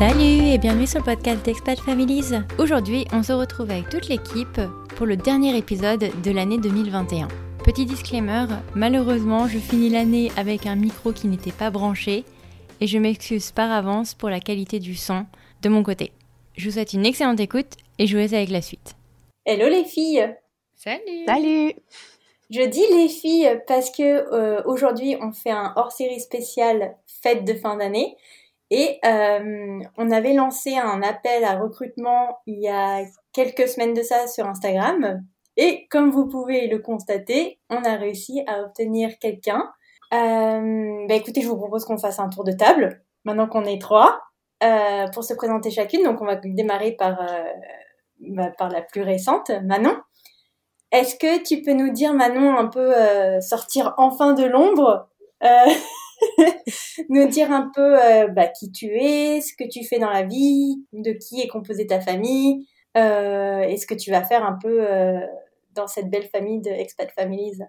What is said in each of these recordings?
Salut et bienvenue sur le podcast d'Expat Families. Aujourd'hui, on se retrouve avec toute l'équipe pour le dernier épisode de l'année 2021. Petit disclaimer, malheureusement, je finis l'année avec un micro qui n'était pas branché et je m'excuse par avance pour la qualité du son de mon côté. Je vous souhaite une excellente écoute et je vous laisse avec la suite. Hello les filles Salut Salut Je dis les filles parce que euh, aujourd'hui on fait un hors-série spécial fête de fin d'année et euh, on avait lancé un appel à recrutement il y a quelques semaines de ça sur Instagram et comme vous pouvez le constater, on a réussi à obtenir quelqu'un. Euh, bah écoutez, je vous propose qu'on fasse un tour de table maintenant qu'on est trois euh, pour se présenter chacune. Donc on va démarrer par euh, bah, par la plus récente, Manon. Est-ce que tu peux nous dire, Manon, un peu euh, sortir enfin de l'ombre, euh, nous dire un peu euh, bah, qui tu es, ce que tu fais dans la vie, de qui est composée ta famille, euh, et ce que tu vas faire un peu euh, dans cette belle famille de Families.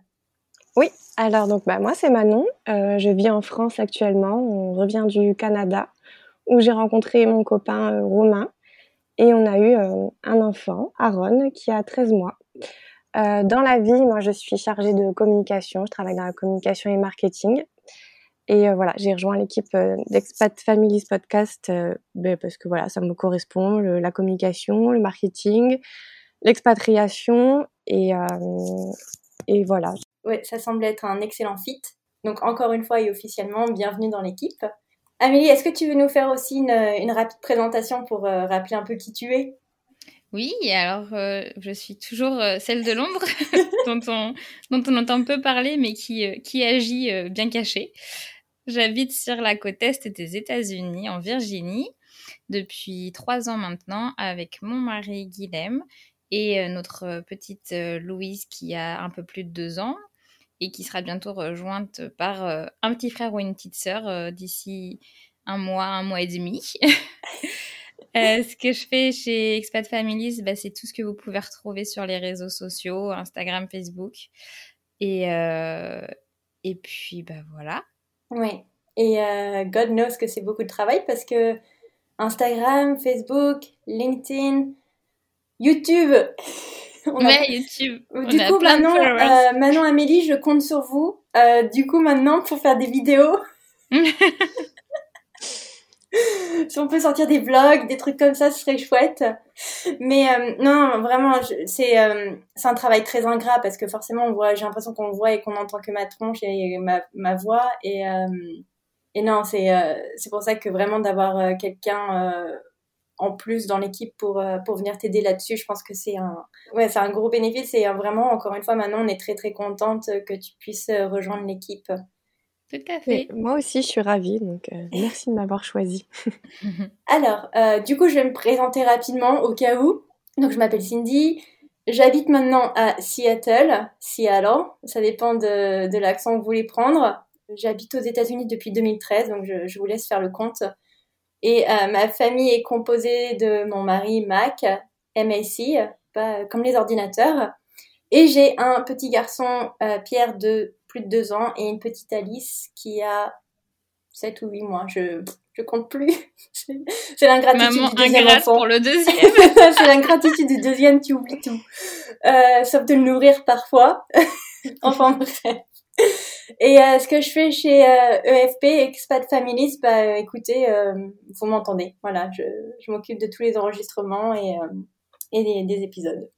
Oui, alors donc bah, moi c'est Manon, je vis en France actuellement, on revient du Canada où j'ai rencontré mon copain Romain et on a eu un enfant, Aaron, qui a 13 mois. Dans la vie, moi je suis chargée de communication, je travaille dans la communication et marketing. Et euh, voilà, j'ai rejoint l'équipe euh, d'Expat Families Podcast euh, ben, parce que voilà, ça me correspond, le- la communication, le marketing, l'expatriation et, euh, et voilà. Ouais, ça semble être un excellent fit. Donc encore une fois et officiellement, bienvenue dans l'équipe. Amélie, est-ce que tu veux nous faire aussi une, une rapide présentation pour euh, rappeler un peu qui tu es? Oui, alors euh, je suis toujours euh, celle de l'ombre dont, on, dont on entend peu parler mais qui, euh, qui agit euh, bien cachée. J'habite sur la côte est des États-Unis, en Virginie, depuis trois ans maintenant avec mon mari Guilhem et euh, notre euh, petite euh, Louise qui a un peu plus de deux ans et qui sera bientôt rejointe par un petit frère ou une petite sœur d'ici un mois, un mois et demi. Ce que je fais chez Expat Families, bah, c'est tout ce que vous pouvez retrouver sur les réseaux sociaux, Instagram, Facebook. Et, et puis, bah voilà. Oui. Et euh, God knows que c'est beaucoup de travail parce que Instagram, Facebook, LinkedIn, YouTube. on a- YouTube. on Du a coup, de maintenant, euh, Manon, Amélie, je compte sur vous. Euh, du coup, maintenant, pour faire des vidéos. si on peut sortir des vlogs, des trucs comme ça, ce serait chouette. Mais euh, non, vraiment, c'est euh, un travail très ingrat parce que forcément, j'ai l'impression qu'on voit et qu'on entend que ma tronche et ma, voix. Et, euh, et non, c'est euh, c'est pour ça que vraiment d'avoir quelqu'un en plus dans l'équipe pour, pour venir t'aider là-dessus, je pense que c'est un, ouais, un gros bénéfice. Et vraiment, encore une fois, maintenant, on est très très contente que tu puisses rejoindre l'équipe. Tout à Et moi aussi, je suis ravie, donc euh, merci de m'avoir choisi. Alors, euh, du coup, je vais me présenter rapidement au cas où. Donc, je m'appelle Cindy. J'habite maintenant à Seattle, Seattle. Ça dépend de, de l'accent que vous voulez prendre. J'habite aux États-Unis depuis 2013, donc je, je vous laisse faire le compte. Et euh, ma famille est composée de mon mari Mac, MAC, pas comme les ordinateurs. Et j'ai un petit garçon, euh, Pierre, de plus de deux ans, et une petite Alice qui a 7 ou 8 mois. Je, je compte plus. C'est l'ingratitude du deuxième enfant. pour le deuxième. c'est l'ingratitude du deuxième, tu oublies tout. Euh, sauf de le nourrir parfois. enfin bref. Et euh, ce que je fais chez euh, EFP, Expat Families, bah euh, écoutez, vous m'entendez. Voilà, je, je m'occupe de tous les enregistrements et, et des, des épisodes.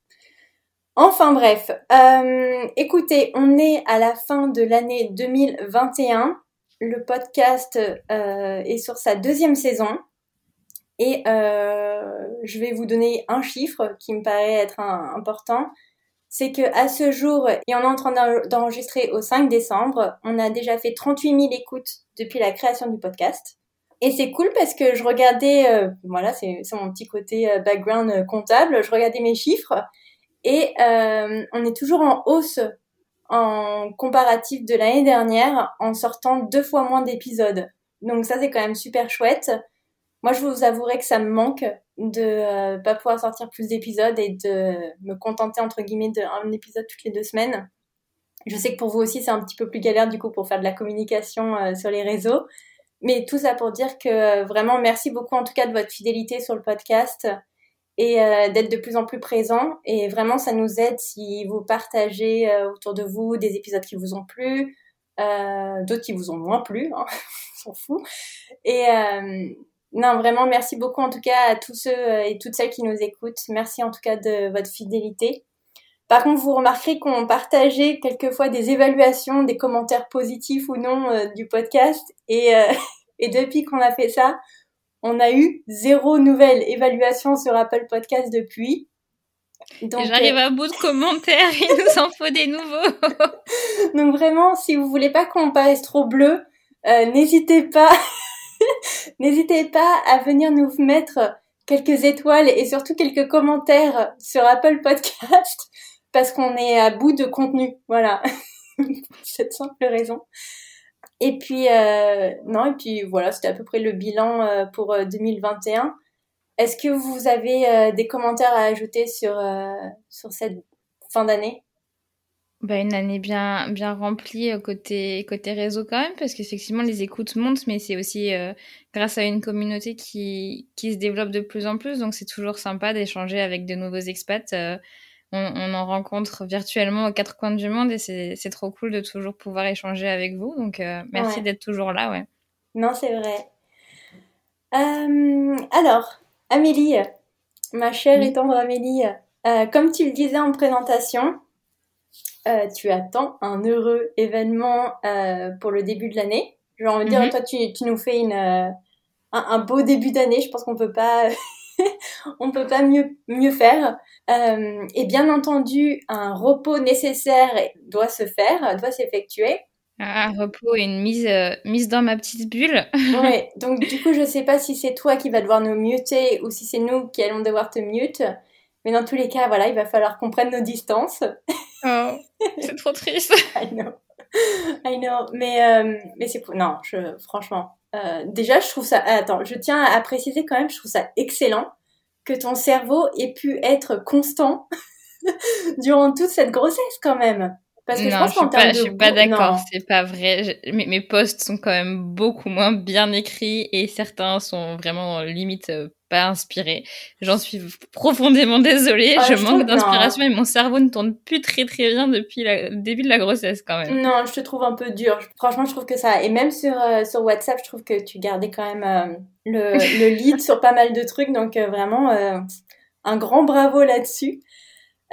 Enfin bref, euh, écoutez, on est à la fin de l'année 2021. Le podcast euh, est sur sa deuxième saison. Et euh, je vais vous donner un chiffre qui me paraît être important. C'est que à ce jour, et on est en train d'en- d'enregistrer au 5 décembre, on a déjà fait 38 000 écoutes depuis la création du podcast. Et c'est cool parce que je regardais, voilà, c'est mon petit côté background comptable, je regardais mes chiffres et euh, on est toujours en hausse en comparatif de l'année dernière en sortant deux fois moins d'épisodes. Donc ça c'est quand même super chouette. Moi je vous avouerai que ça me manque de euh, pas pouvoir sortir plus d'épisodes et de me contenter entre guillemets d'un épisode toutes les deux semaines. Je sais que pour vous aussi c'est un petit peu plus galère du coup pour faire de la communication euh, sur les réseaux. mais tout ça pour dire que vraiment merci beaucoup en tout cas de votre fidélité sur le podcast et d'être de plus en plus présent. Et vraiment, ça nous aide si vous partagez autour de vous des épisodes qui vous ont plu, d'autres qui vous ont moins plu, hein, on s'en fout. Et non, vraiment, merci beaucoup en tout cas à tous ceux euh, et toutes celles qui nous écoutent. Merci en tout cas de votre fidélité. Par contre, vous remarquerez qu'on partageait quelquefois des évaluations, des commentaires positifs ou non euh, du podcast. Et, euh, et depuis qu'on a fait ça, on a eu zéro nouvelle évaluation sur Apple Podcast depuis. J'arrive à bout de commentaires, il nous en faut des nouveaux. Donc vraiment, si vous voulez pas qu'on paraisse trop bleu, n'hésitez pas N'hésitez pas à venir nous mettre quelques étoiles et surtout quelques commentaires sur Apple Podcast parce qu'on est à bout de contenu. Voilà. Cette simple raison. Et puis, euh, non, et puis voilà, c'était à peu près le bilan euh, pour 2021. Euh, Est-ce que vous avez des commentaires à ajouter sur, sur cette fin d'année? Bah, une année bien, bien remplie côté, côté réseau quand même, parce qu'effectivement, les écoutes montent, mais c'est aussi grâce à une communauté qui, qui se développe de plus en plus. Donc, c'est toujours sympa d'échanger avec de nouveaux expats. On, on, en rencontre virtuellement aux quatre coins du monde et c'est trop cool de toujours pouvoir échanger avec vous. Donc, merci d'être toujours là. Ouais. Non, c'est vrai. alors, Amélie, ma chère et tendre Amélie, comme tu le disais en présentation, euh, tu attends un heureux événement euh, pour le début de l'année. J'ai envie de dire, mhm. toi, tu, tu, nous fais une, euh, un, un, beau début d'année. Je pense qu'on peut pas, on peut pas mieux, mieux faire. Euh, et bien entendu, un repos nécessaire doit se faire, doit s'effectuer. Un repos et une mise, mise dans ma petite bulle. ouais, donc du coup, je sais pas si c'est toi qui va devoir nous muter ou si c'est nous qui allons devoir te mute. Mais dans tous les cas, voilà, il va falloir qu'on prenne nos distances. Oh, c'est trop triste. I know. I know. Mais, euh, mais c'est Non, je, franchement. Euh, déjà, je trouve ça. Attends, je tiens à préciser quand même, je trouve ça excellent que ton cerveau ait pu être constant durant toute cette grossesse quand même. Parce que non, je pense qu'en termes de. Je suis pas d'accord, c'est pas vrai. Mes, mes posts sont quand même beaucoup moins bien écrits et certains sont vraiment limite euh, pas inspirés. J'en suis profondément désolée. je, manque d'inspiration et mon cerveau ne tourne plus très très bien depuis le début de la grossesse quand même. Non, je te trouve un peu dur. Franchement, je trouve que ça. Et même sur, euh, sur WhatsApp, je trouve que tu gardais quand même euh, le, le lead sur pas mal de trucs. Donc vraiment, un grand bravo là-dessus.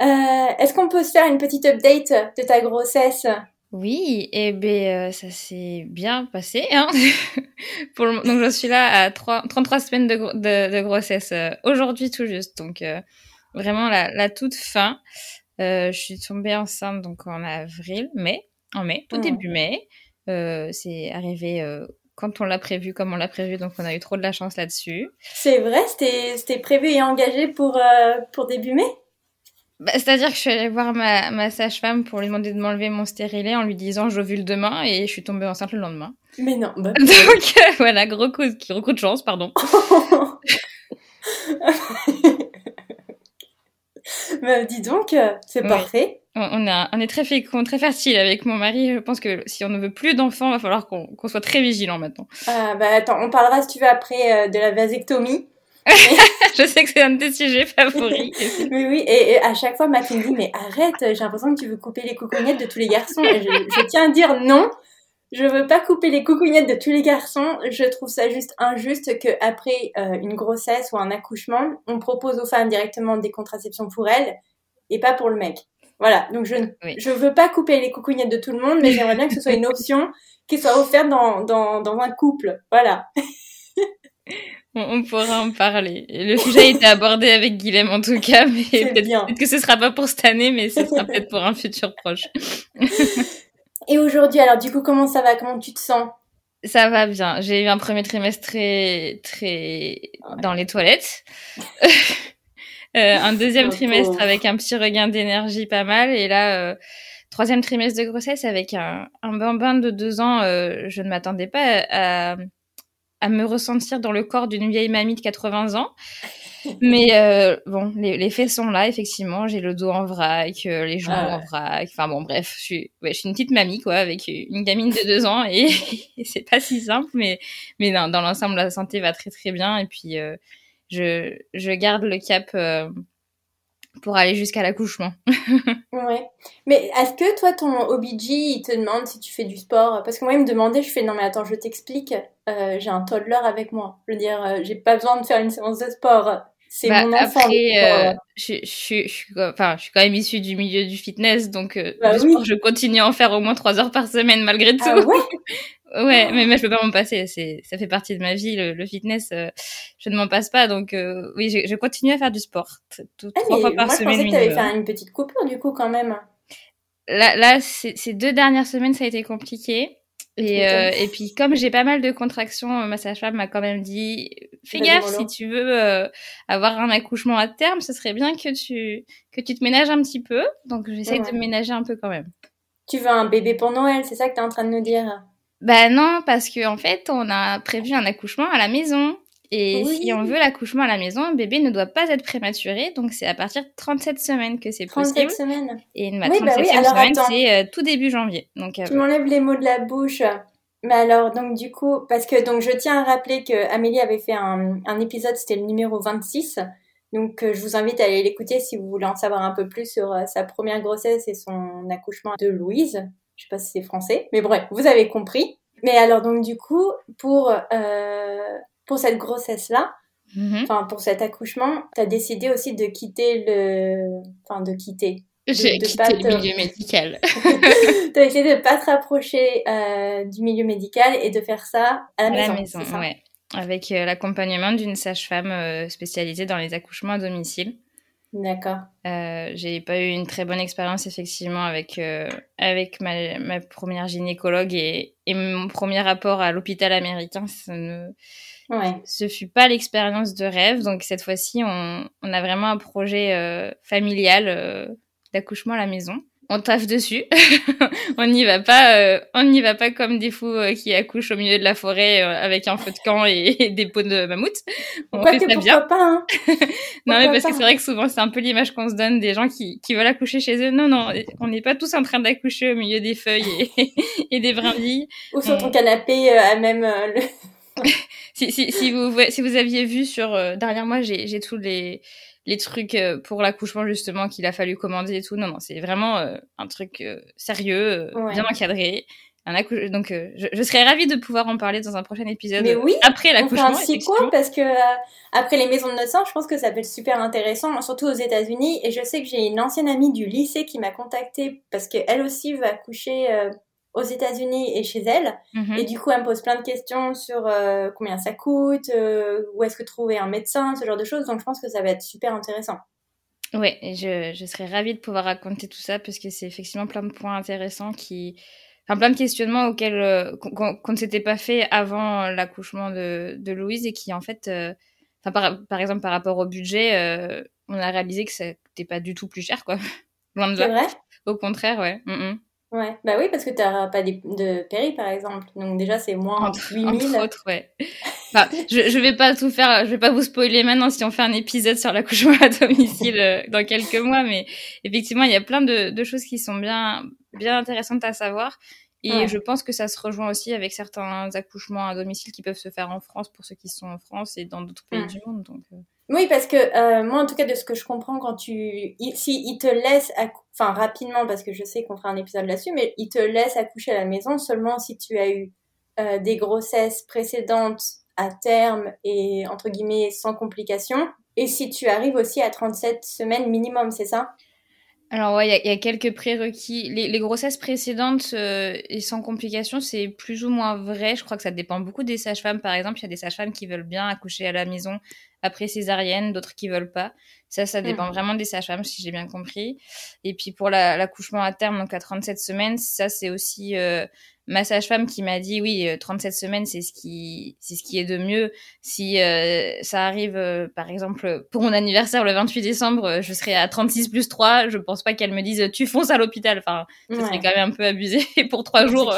Euh, est-ce qu'on peut se faire une petite update de ta grossesse? Oui, et eh ben euh, ça s'est bien passé. Hein Pour le... Donc je suis là à 3... 33 semaines de, de, de grossesse euh, aujourd'hui tout juste. Donc vraiment la, la, toute fin. je suis tombée enceinte donc en avril, mai, en mai, au mmh. début mai. c'est arrivé quand on l'a prévu, comme on l'a prévu, donc on a eu trop de la chance là-dessus. C'est vrai, c'était prévu et engagé pour, pour début mai? Bah, C'est-à-dire que je suis allée voir ma, ma sage-femme pour lui demander de m'enlever mon stérilet en lui disant j'ovule demain et je suis tombée enceinte le lendemain. Mais non. Bah, Donc euh, voilà, gros coup, gros coup de chance, pardon. bah, dis donc, euh, c'est parfait. On, a, on est très fécond, très fertile avec mon mari. Je pense que si on ne veut plus d'enfants, il va falloir qu'on soit très vigilant maintenant. Ah bah attends, on parlera si tu veux après euh, de la vasectomie. je sais que c'est un de tes sujets favoris. mais oui, et, à chaque fois, Mac me dit, mais arrête, j'ai l'impression que tu veux couper les coucougnettes de tous les garçons. Et je, tiens à dire non, je veux pas couper les coucougnettes de tous les garçons. Je trouve ça juste injuste que après euh, une grossesse ou un accouchement, on propose aux femmes directement des contraceptions pour elles et pas pour le mec. Voilà, donc je ne je veux pas couper les coucougnettes de tout le monde, mais j'aimerais bien que ce soit une option qui soit offerte dans, dans, dans un couple. Voilà. On, pourra en parler. Le sujet a été abordé avec Guilhem en tout cas, mais peut-être que ce sera pas pour cette année, mais ce sera peut-être pour un futur proche. Et aujourd'hui, alors du coup, comment ça va? Comment tu te sens? Ça va bien. J'ai eu un premier trimestre très, très dans les toilettes. euh, un deuxième trimestre avec un petit regain d'énergie pas mal, et là. Euh, troisième trimestre de grossesse avec un, un bambin de deux ans, euh, je ne m'attendais pas à, à me ressentir dans le corps d'une vieille mamie de 80 ans. Mais euh, bon, les, les, faits sont là, effectivement. J'ai le dos en vrac, euh, les genoux ah en vrac. Enfin bon, bref, je suis, ouais, je suis une petite mamie, quoi, avec une gamine de deux ans et, c'est pas si simple, mais, mais non, dans l'ensemble, la santé va très très bien. Et puis, euh, je, je garde le cap pour aller jusqu'à l'accouchement. ouais. Mais est-ce que toi, ton OBG, il te demande si tu fais du sport? Parce que moi, il me demandait, je fais non, mais attends, je t'explique, euh, j'ai un toddler avec moi. Je veux dire, euh, j'ai pas besoin de faire une séance de sport. C'est bah, mon enfant. Après, euh, je, je, enfin, je suis quand même issue du milieu du fitness, donc bah sport, je continue à en faire au moins trois heures par semaine malgré tout. Ah ouais? Ouais, mais, mais je peux pas m'en passer. C'est, ça fait partie de ma vie. Le, fitness, euh, je ne m'en passe pas. Donc euh, oui, je, je, continue à faire du sport tout, ah, trois fois par moi, semaine. Je pensais que tu avais fait une petite coupure du coup quand même. Là, là, ces deux dernières semaines, ça a été compliqué. Et, euh, et puis comme j'ai pas mal de contractions, ma sage-femme m'a quand même dit fais gaffe si tu veux avoir un accouchement à terme, ce serait bien que tu que tu te ménages un petit peu. Donc j'essaie de me ménager un peu quand même. Tu veux un bébé pour Noël, c'est ça que tu es en train de nous dire? Ben non, parce qu'en en fait, on a prévu un accouchement à la maison. Et si on veut l'accouchement à la maison, un bébé ne doit pas être prématuré. Donc c'est à partir de 37 semaines que c'est possible. 37 semaines. Et ma 37 bah oui. semaine, c'est euh, tout début janvier. Donc, euh, tu m'enlèves les mots de la bouche. Mais alors, donc du coup, parce que donc je tiens à rappeler que Amélie avait fait un, un épisode, c'était le numéro 26. Donc euh, je vous invite à aller l'écouter si vous voulez en savoir un peu plus sur sa première grossesse et son accouchement de Louise. Je sais pas si c'est français, mais bref, vous avez compris. Mais alors donc du coup, pour euh, pour cette grossesse là, mhm. enfin pour cet accouchement, tu as décidé aussi de quitter le, enfin de quitter. J'ai quitté le milieu médical. tu as essayé de pas te rapprocher euh, du milieu médical et de faire ça à la maison. À la maison, ouais. Avec euh, l'accompagnement d'une sage-femme spécialisée dans les accouchements à domicile. D'accord. Euh, j'ai pas eu une très bonne expérience effectivement avec euh, avec ma, ma, première gynécologue et, et, mon premier rapport à l'hôpital américain. Ça ne, ouais. ce fut pas l'expérience de rêve. Donc cette fois-ci, on, on a vraiment un projet euh, familial euh, d'accouchement à la maison on taffe dessus. on n'y va pas, euh, on n'y va pas comme des fous euh, qui accouchent au milieu de la forêt euh, avec un feu de camp et, des peaux de mammouth. On fait ça bien. Pas, hein non mais parce que c'est vrai que souvent c'est un peu l'image qu'on se donne des gens qui, qui veulent accoucher chez eux. Non non, on n'est pas tous en train d'accoucher au milieu des feuilles et, et des brindilles. Ou sur ton canapé à même le. si, si, si vous si vous aviez vu sur derrière moi j'ai j'ai tous les les trucs euh, pour l'accouchement justement qu'il a fallu commander et tout. Non, non, c'est vraiment euh, un truc euh, sérieux, bien encadré. Un Donc, je, je, serais ravie de pouvoir en parler dans un prochain épisode. Mais oui, après l'accouchement. On fait un parce que après les maisons de naissance, je pense que ça peut être super intéressant, surtout aux États-Unis. Et je sais que j'ai une ancienne amie du lycée qui m'a contactée parce qu'elle aussi veut accoucher aux États-Unis et chez elle. Mhm. Et du coup, elle me pose plein de questions sur euh, combien ça coûte, euh, où est-ce que trouver un médecin, ce genre de choses. Donc, je pense que ça va être super intéressant. Oui, je, je serais ravie de pouvoir raconter tout ça parce que c'est effectivement plein de points intéressants qui. Enfin, plein de questionnements auxquels euh, qu'on ne s'était pas fait avant l'accouchement de, de, Louise et qui, en fait, enfin, par, par, exemple, par rapport au budget, on a réalisé que c'était pas du tout plus cher, quoi. Loin de là. C'est vrai? Au contraire, ouais. Mm. Ouais, bah oui, parce que tu n'auras pas de péri, par exemple. Donc déjà, c'est moins entre, 8000. Entre autres, ouais. Enfin, je, je vais pas tout faire, je vais pas vous spoiler maintenant si on fait un épisode sur l'accouchement à domicile euh, dans quelques mois, mais effectivement, il y a plein de, de choses qui sont bien, bien intéressantes à savoir. Et je pense que ça se rejoint aussi avec certains accouchements à domicile qui peuvent se faire en France pour ceux qui sont en France et dans d'autres pays du monde. Donc, euh. Oui, parce que euh, moi, en tout cas, de ce que je comprends, quand tu, si te laisse, enfin rapidement, parce que je sais qu'on fera un épisode là-dessus, mais il te laisse accoucher à la maison seulement si tu as eu euh, des grossesses précédentes à terme et entre guillemets sans complications, et si tu arrives aussi à 37 semaines minimum, c'est ça? Alors ouais, il y, a quelques prérequis. Les, les grossesses précédentes euh, et sans complications, c'est plus ou moins vrai. Je crois que ça dépend beaucoup des sages-femmes. Par exemple, il y a des sages-femmes qui veulent bien accoucher à la maison après césarienne, d'autres qui veulent pas. Ça, ça dépend mmh. vraiment des sages-femmes, si j'ai bien compris. Et puis pour l'accouchement à terme, donc à 37 semaines, ça c'est aussi euh, ma sage-femme qui m'a dit oui, 37 euh, semaines, c'est ce qui, c'est ce qui est de mieux. Si euh, ça arrive, euh, par exemple, pour mon anniversaire le 28 décembre, je serai à 36 plus 3. Je pense pas qu'elle me dise tu fonces à l'hôpital. Enfin, ce serait quand même un peu abusé pour trois jours.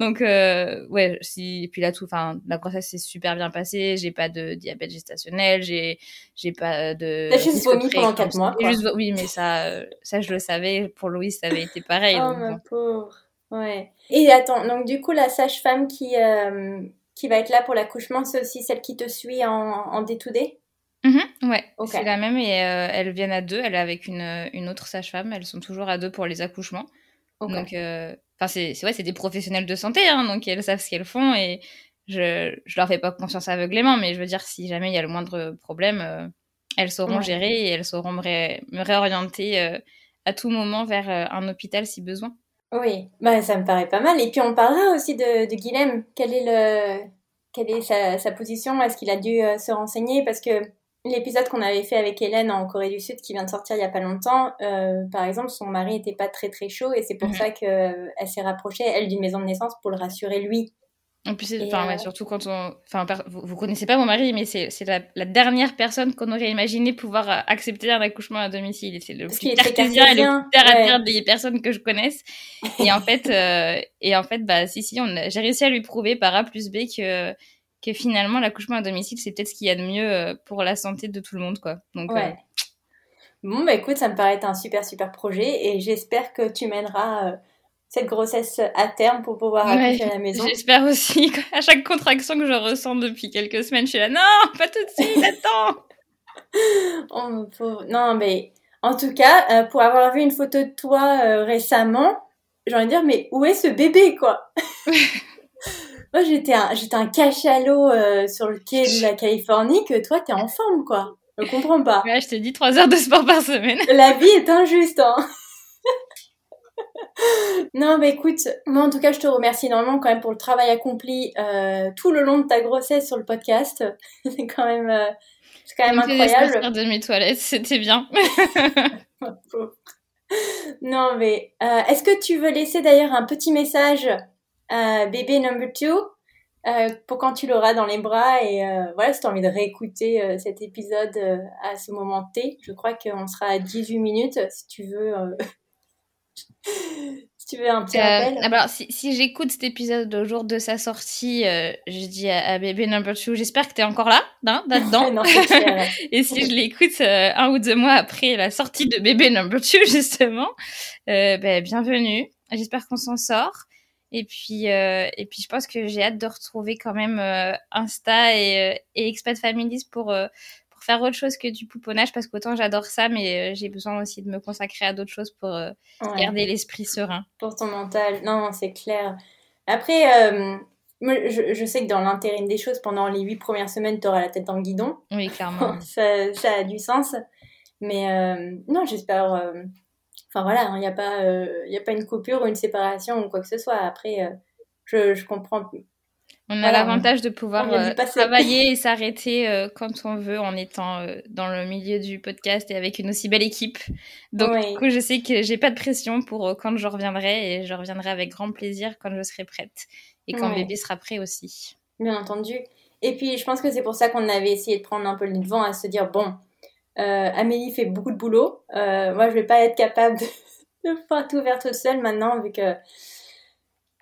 Donc euh, ouais, si et puis là tout, enfin la grossesse s'est super bien passée. J'ai pas de diabète gestationnel, j'ai j'ai pas de. T'as juste vomi pendant quatre mois. Quoi. Juste, oui, mais ça euh, ça je le savais. Pour Louis, ça avait été pareil. oh donc, ma bon. pauvre. Ouais. Et attends, donc du coup la sage-femme qui euh, qui va être là pour l'accouchement, c'est aussi celle qui te suit en en day to day. Ouais, c'est la même et euh, elles viennent à deux. Elle est avec une, une autre sage-femme. Elles sont toujours à deux pour les accouchements. Ok. Donc, euh, enfin, c'est ouais, c'est des professionnels de santé, hein, donc elles savent ce qu'elles font et je je leur fais pas confiance aveuglément, mais je veux dire si jamais il y a le moindre problème, euh, elles sauront Ouais. gérer et elles sauront me, ré- me réorienter euh, à tout moment vers euh, un hôpital si besoin. Oui, bah, ça me paraît pas mal. Et puis on parlera aussi de, de Guilhem. Quel est le, quelle est sa, sa position? Est-ce qu'il a dû se renseigner? Parce que l'épisode qu'on avait fait avec Hélène en Corée du Sud, qui vient de sortir il y a pas longtemps, euh, par exemple, son mari était pas très très chaud et c'est pour Mhm. ça que euh, elle s'est rapprochée elle d'une maison de naissance pour le rassurer lui. En plus, ouais, euh, surtout quand on, enfin, vous, vous connaissez pas mon mari, mais c'est la, la dernière personne qu'on aurait imaginé pouvoir accepter un accouchement à domicile. C'est le Parce plus cartésien et le plus ouais. des personnes que je connaisse. Et en fait, et en fait, bah, si, si, on j'ai réussi à lui prouver par A plus B que, que finalement, l'accouchement à domicile, c'est peut-être ce qu'il y a de mieux euh, pour la santé de tout le monde, quoi. Donc, euh. Bon, bah écoute, ça me paraît être un super super projet et j'espère que tu mèneras euh, cette grossesse à terme pour pouvoir Ouais, accoucher à la maison. j'espère aussi. À chaque contraction que je ressens depuis quelques semaines, je suis là, non, pas tout de suite, attends. Oh, pauvre. Non, mais en tout cas, euh, pour avoir vu une photo de toi récemment, j'ai envie de dire, mais où est ce bébé, quoi? Moi, j'étais un, j'étais un cachalot euh, sur le quai de la Californie, que toi, t'es en forme, quoi. Je comprends pas. Ouais, je te dis trois heures de sport par semaine. La vie est injuste, hein. non, bah écoute, moi en tout cas, je te remercie énormément quand même pour le travail accompli euh, tout le long de ta grossesse sur le podcast. c'est quand même, euh, c'est quand même incroyable. de mes toilettes, c'était bien. Non, mais euh, est-ce que tu veux laisser d'ailleurs un petit message à bébé number two euh, pour quand tu l'auras dans les bras et euh, voilà, si tu as envie de réécouter euh, cet épisode euh, à ce moment T, je crois qu'on sera à 18 minutes si tu veux. euh, si tu veux un petit Euh, rappel. ah bah alors, si, si j'écoute cet épisode au jour de sa sortie, euh, je dis à, à bébé number two, j'espère que t'es encore là, hein, là-dedans. non, c'est clair. Et si je l'écoute euh, un ou deux mois après la sortie de bébé number two, justement, euh, ben, bienvenue. J'espère qu'on s'en sort. Et puis, euh, et puis, je pense que j'ai hâte de retrouver quand même euh, Insta et, euh, et Expat Families pour, euh, pour faire autre chose que du pouponnage, parce qu'autant j'adore ça, mais j'ai besoin aussi de me consacrer à d'autres choses pour Ouais. garder l'esprit serein. pour ton mental. Non, c'est clair. Après, moi, je, je sais que dans l'intérim des choses, pendant les huit premières semaines, tu auras la tête dans le guidon. Oui, clairement. ça, ça a du sens. Mais non, j'espère. Enfin voilà, il n'y a, pas, euh, y a pas une coupure ou une séparation ou quoi que ce soit. Après, euh, je, je comprends. On a Voilà, l'avantage de pouvoir euh, travailler et s'arrêter quand on veut en étant dans le milieu du podcast et avec une aussi belle équipe. Donc du coup, je sais que j'ai pas de pression pour quand je reviendrai et je reviendrai avec grand plaisir quand je serai prête et quand Ouais. bébé sera prêt aussi. Bien entendu. Et puis, je pense que c'est pour ça qu'on avait essayé de prendre un peu le devant à se dire bon, Amélie fait beaucoup de boulot. Euh, moi, je vais pas être capable de, de faire tout faire toute seule maintenant, vu que.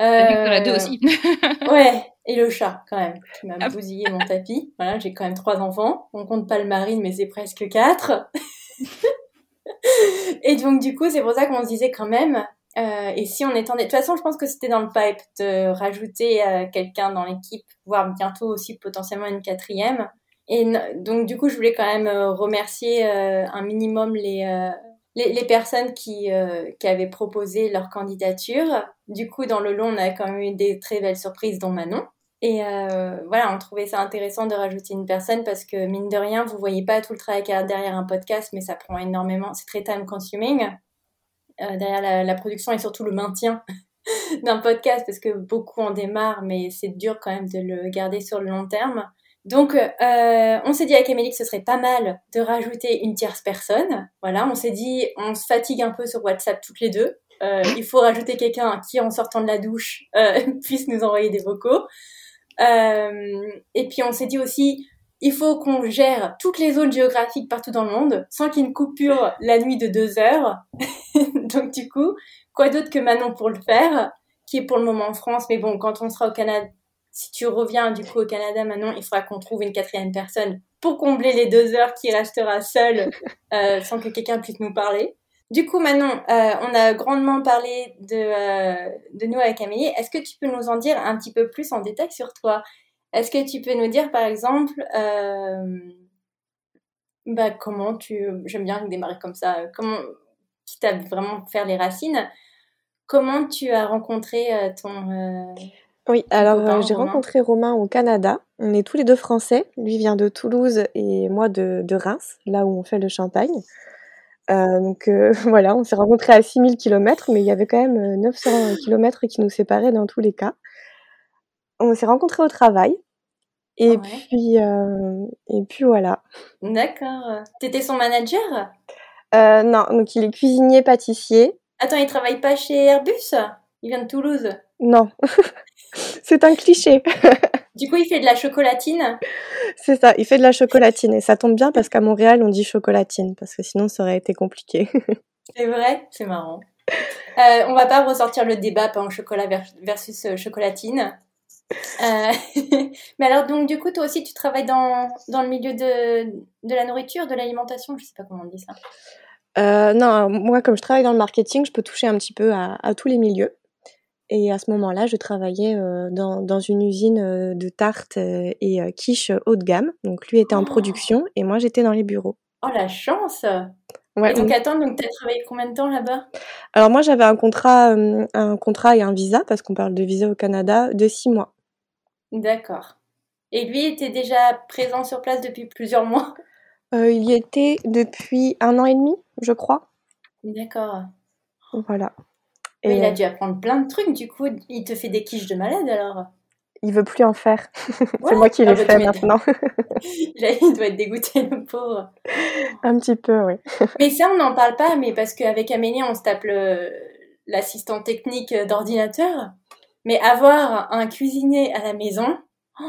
A deux Euh, aussi. Ouais, et le chat quand même, qui m'a Ah. bousillé mon tapis. Voilà, j'ai quand même trois enfants. On compte pas le mari, mais c'est presque quatre. et donc du coup, c'est pour ça qu'on se disait quand même. euh, et si on étendait, de toute façon, je pense que c'était dans le pipe de rajouter euh, quelqu'un dans l'équipe, voire bientôt aussi potentiellement une quatrième. Et donc du coup, je voulais quand même euh, remercier euh, un minimum les euh, les, les personnes qui, qui avaient proposé leur candidature. Du coup, dans le long, on a quand même eu des très belles surprises, dont Manon. Et euh, voilà, on trouvait ça intéressant de rajouter une personne parce que, mine de rien, vous voyez pas tout le travail qu'il y a derrière un podcast, mais ça prend énormément, c'est très time consuming. Euh, derrière la, la production et surtout le maintien d'un podcast parce que beaucoup en démarrent, mais c'est dur quand même de le garder sur le long terme. Donc, euh, on s'est dit avec Amélie que ce serait pas mal de rajouter une tierce personne. Voilà, on s'est dit, on se fatigue un peu sur WhatsApp toutes les deux. Euh, il faut rajouter quelqu'un qui, en sortant de la douche, euh, puisse nous envoyer des vocaux. Euh, et puis, on s'est dit aussi, il faut qu'on gère toutes les zones géographiques partout dans le monde, sans qu'il y coupure la nuit de deux heures. Donc, du coup, quoi d'autre que Manon pour le faire qui est pour le moment en France, mais bon, quand on sera au Canada, si tu reviens du coup au Canada maintenant, il faudra qu'on trouve une quatrième personne pour combler les deux heures qui restera seule euh, sans que quelqu'un puisse nous parler. Du coup, Manon, euh, on a grandement parlé de, euh, de nous avec Amélie. Est-ce que tu peux nous en dire un petit peu plus en détail sur toi? Est-ce que tu peux nous dire, par exemple, euh, bah, comment tu... J'aime bien démarrer comme ça. Comment, quitte à vraiment faire les racines, comment tu as rencontré ton... Oui, alors euh, j'ai rencontré Romain au Canada. On est tous les deux français. Lui vient de Toulouse et moi de, de Reims, là où on fait le champagne. Euh, donc euh, voilà, on s'est rencontrés à 6000 km, mais il y avait quand même euh, 900 km qui nous séparaient dans tous les cas. On s'est rencontrés au travail. Et Ouais. puis, et puis voilà. D'accord. T'étais son manager? Non, donc il est cuisinier pâtissier. Attends, il travaille pas chez Airbus? Il vient de Toulouse? Non, c'est un cliché. Du coup, il fait de la chocolatine. C'est ça, il fait de la chocolatine. Et ça tombe bien parce qu'à Montréal, on dit chocolatine, parce que sinon ça aurait été compliqué. C'est vrai C'est marrant. Euh, on va pas ressortir le débat pain au chocolat ver- versus euh, chocolatine. Euh, Mais alors, donc, du coup, toi aussi, tu travailles dans, dans le milieu de, de la nourriture, de l'alimentation? Je sais pas comment on dit ça. Euh, non, moi, comme je travaille dans le marketing, je peux toucher un petit peu à, à tous les milieux. Et à ce moment-là, je travaillais euh, dans, dans une usine euh, de tartes euh, et quiches haut de gamme. Donc lui était en Oh. production et moi j'étais dans les bureaux. Oh, la chance Ouais, Et donc, on- attends, donc, t'as travaillé combien de temps là-bas? Alors moi j'avais un contrat, euh, un contrat et un visa parce qu'on parle de visa au Canada de six mois. D'accord. Et lui était déjà présent sur place depuis plusieurs mois? Euh, il y était depuis un an et demi, je crois. D'accord. Voilà. Mais il a euh, dû apprendre plein de trucs, du coup, il te fait des quiches de malade alors. il veut plus en faire. Ouais. C'est moi qui Ah les bah, fais maintenant. Il doit être dégoûté, le pauvre. un petit peu, oui. Mais ça, on n'en parle pas, mais parce qu'avec Amélie, on se tape le- l'assistant technique d'ordinateur. Mais avoir un cuisinier à la maison, oh,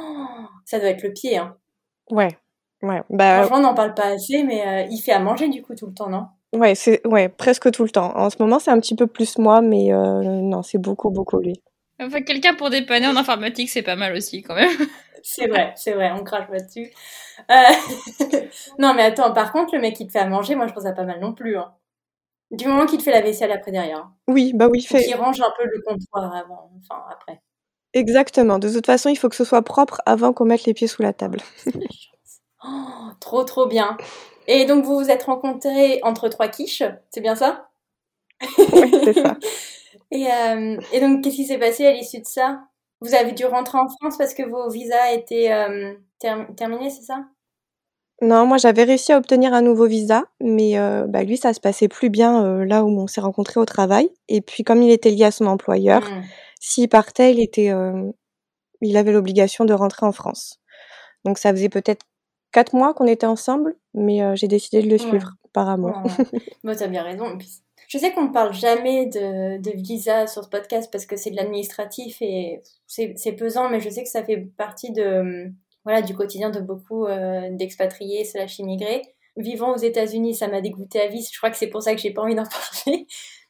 ça doit être le pied. Hein. Ouais. Ouais. Bah, Franchement, on n'en parle pas assez, mais euh, il fait à manger du coup tout le temps, non? Ouais, c'est ouais, presque tout le temps. En ce moment, c'est un petit peu plus moi, mais euh, non, c'est beaucoup, beaucoup lui. Enfin, quelqu'un pour dépanner en informatique, c'est pas mal aussi, quand même. C'est vrai, c'est vrai, on crache là-dessus. Euh, non, mais attends, par contre, le mec qui te fait à manger, moi je trouve ça pas mal non plus. Hein. Du moment qu'il te fait la vaisselle après derrière. Oui, bah oui, fait qu'il range un peu le comptoir avant, enfin après. exactement. De toute façon, il faut que ce soit propre avant qu'on mette les pieds sous la table. Oh, trop trop bien. Et donc vous vous êtes rencontrés entre trois quiches, c'est bien ça Oui, c'est ça. Et, euh, et donc qu'est-ce qui s'est passé à l'issue de ça? Vous avez dû rentrer en France parce que vos visas étaient euh, term- terminés, c'est ça? Non, moi, j'avais réussi à obtenir un nouveau visa, mais euh, bah, lui, ça se passait plus bien là où on s'est rencontrés au travail. Et puis, comme il était lié à son employeur, Hmm. s'il partait, il était, il avait l'obligation de rentrer en France. Donc, ça faisait peut-être quatre mois qu'on était ensemble, mais euh, j'ai décidé de le Ouais. suivre par amour. Bon, t'as bien raison. Je sais qu'on ne parle jamais de, de visa sur ce podcast parce que c'est de l'administratif et c'est c'est pesant, mais je sais que ça fait partie de, voilà, du quotidien de beaucoup euh, d'expatriés slash immigrés. Vivant aux États-Unis, ça m'a dégoûté à vie. Je crois que c'est pour ça que j'ai pas envie d'en parler.